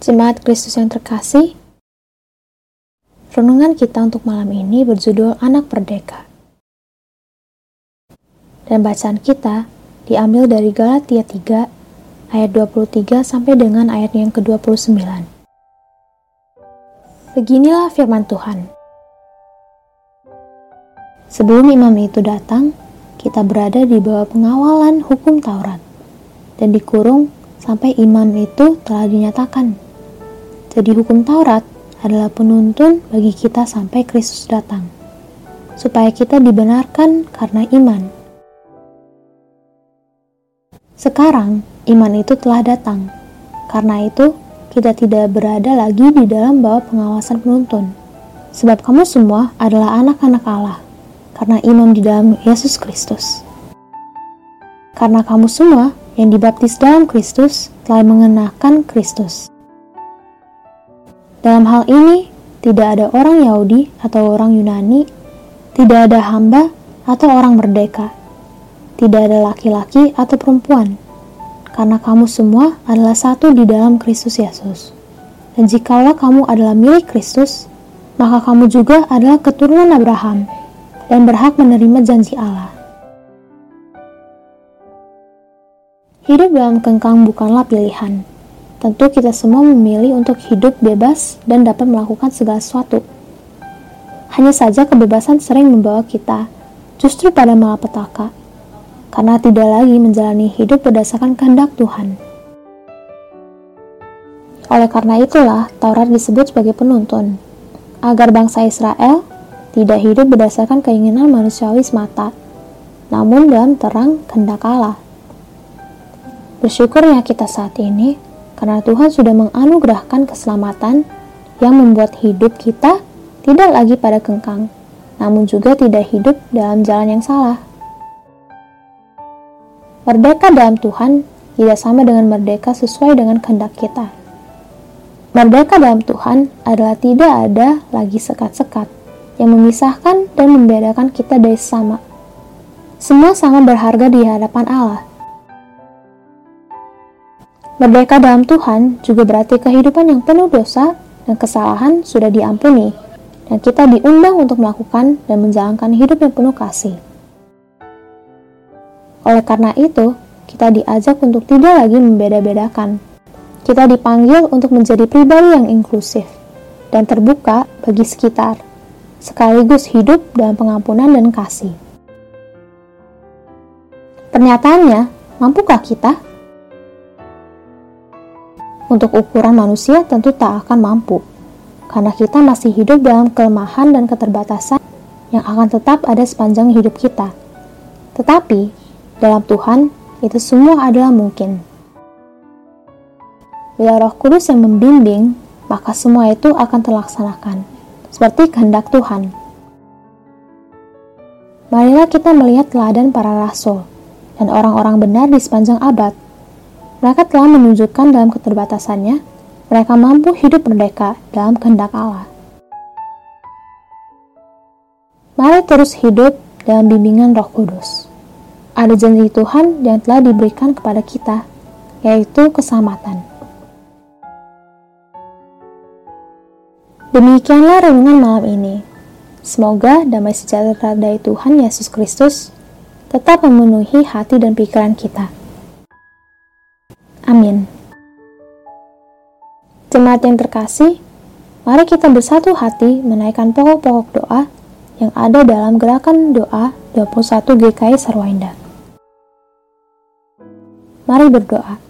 Jemaat Kristus yang terkasih, renungan kita untuk malam ini berjudul Anak Perdeka. Dan bacaan kita diambil dari Galatia 3 ayat 23 sampai dengan ayat yang ke-29. Beginilah firman Tuhan. Sebelum imam itu datang, kita berada di bawah pengawalan hukum Taurat dan dikurung sampai iman itu telah dinyatakan. Jadi hukum Taurat adalah penuntun bagi kita sampai Kristus datang, supaya kita dibenarkan karena iman. Sekarang, iman itu telah datang. Karena itu, kita tidak berada lagi di dalam bawah pengawasan penuntun. Sebab kamu semua adalah anak-anak Allah, karena iman di dalam Yesus Kristus. Karena kamu semua yang dibaptis dalam Kristus telah mengenakan Kristus. Dalam hal ini, tidak ada orang Yahudi atau orang Yunani, tidak ada hamba atau orang merdeka, tidak ada laki-laki atau perempuan, karena kamu semua adalah satu di dalam Kristus Yesus. Dan jikalau kamu adalah milik Kristus, maka kamu juga adalah keturunan Abraham dan berhak menerima janji Allah. Hidup dalam kengkang bukanlah pilihan, Tentu kita semua memilih untuk hidup bebas dan dapat melakukan segala sesuatu. Hanya saja kebebasan sering membawa kita justru pada malapetaka, karena tidak lagi menjalani hidup berdasarkan kehendak Tuhan. Oleh karena itulah, Taurat disebut sebagai penuntun, agar bangsa Israel tidak hidup berdasarkan keinginan manusiawi semata, namun dalam terang kehendak Allah. Bersyukurnya kita saat ini karena Tuhan sudah menganugerahkan keselamatan yang membuat hidup kita tidak lagi pada kengkang, namun juga tidak hidup dalam jalan yang salah. Merdeka dalam Tuhan tidak sama dengan merdeka sesuai dengan kehendak kita. Merdeka dalam Tuhan adalah tidak ada lagi sekat-sekat yang memisahkan dan membedakan kita dari sama. Semua sama berharga di hadapan Allah. Merdeka dalam Tuhan juga berarti kehidupan yang penuh dosa dan kesalahan sudah diampuni, dan kita diundang untuk melakukan dan menjalankan hidup yang penuh kasih. Oleh karena itu, kita diajak untuk tidak lagi membeda-bedakan. Kita dipanggil untuk menjadi pribadi yang inklusif dan terbuka bagi sekitar, sekaligus hidup dalam pengampunan dan kasih. Pernyataannya, mampukah kita untuk ukuran manusia tentu tak akan mampu, karena kita masih hidup dalam kelemahan dan keterbatasan yang akan tetap ada sepanjang hidup kita. Tetapi, dalam Tuhan, itu semua adalah mungkin. Bila roh kudus yang membimbing, maka semua itu akan terlaksanakan, seperti kehendak Tuhan. Marilah kita melihat teladan para rasul dan orang-orang benar di sepanjang abad mereka telah menunjukkan dalam keterbatasannya, mereka mampu hidup merdeka dalam kehendak Allah. Mari terus hidup dalam bimbingan Roh Kudus. Ada janji Tuhan yang telah diberikan kepada kita, yaitu keselamatan. Demikianlah renungan malam ini. Semoga damai sejahtera dari Tuhan Yesus Kristus tetap memenuhi hati dan pikiran kita. Amin. Jemaat yang terkasih, mari kita bersatu hati menaikkan pokok-pokok doa yang ada dalam gerakan doa 21 GKI Sarwainda. Mari berdoa.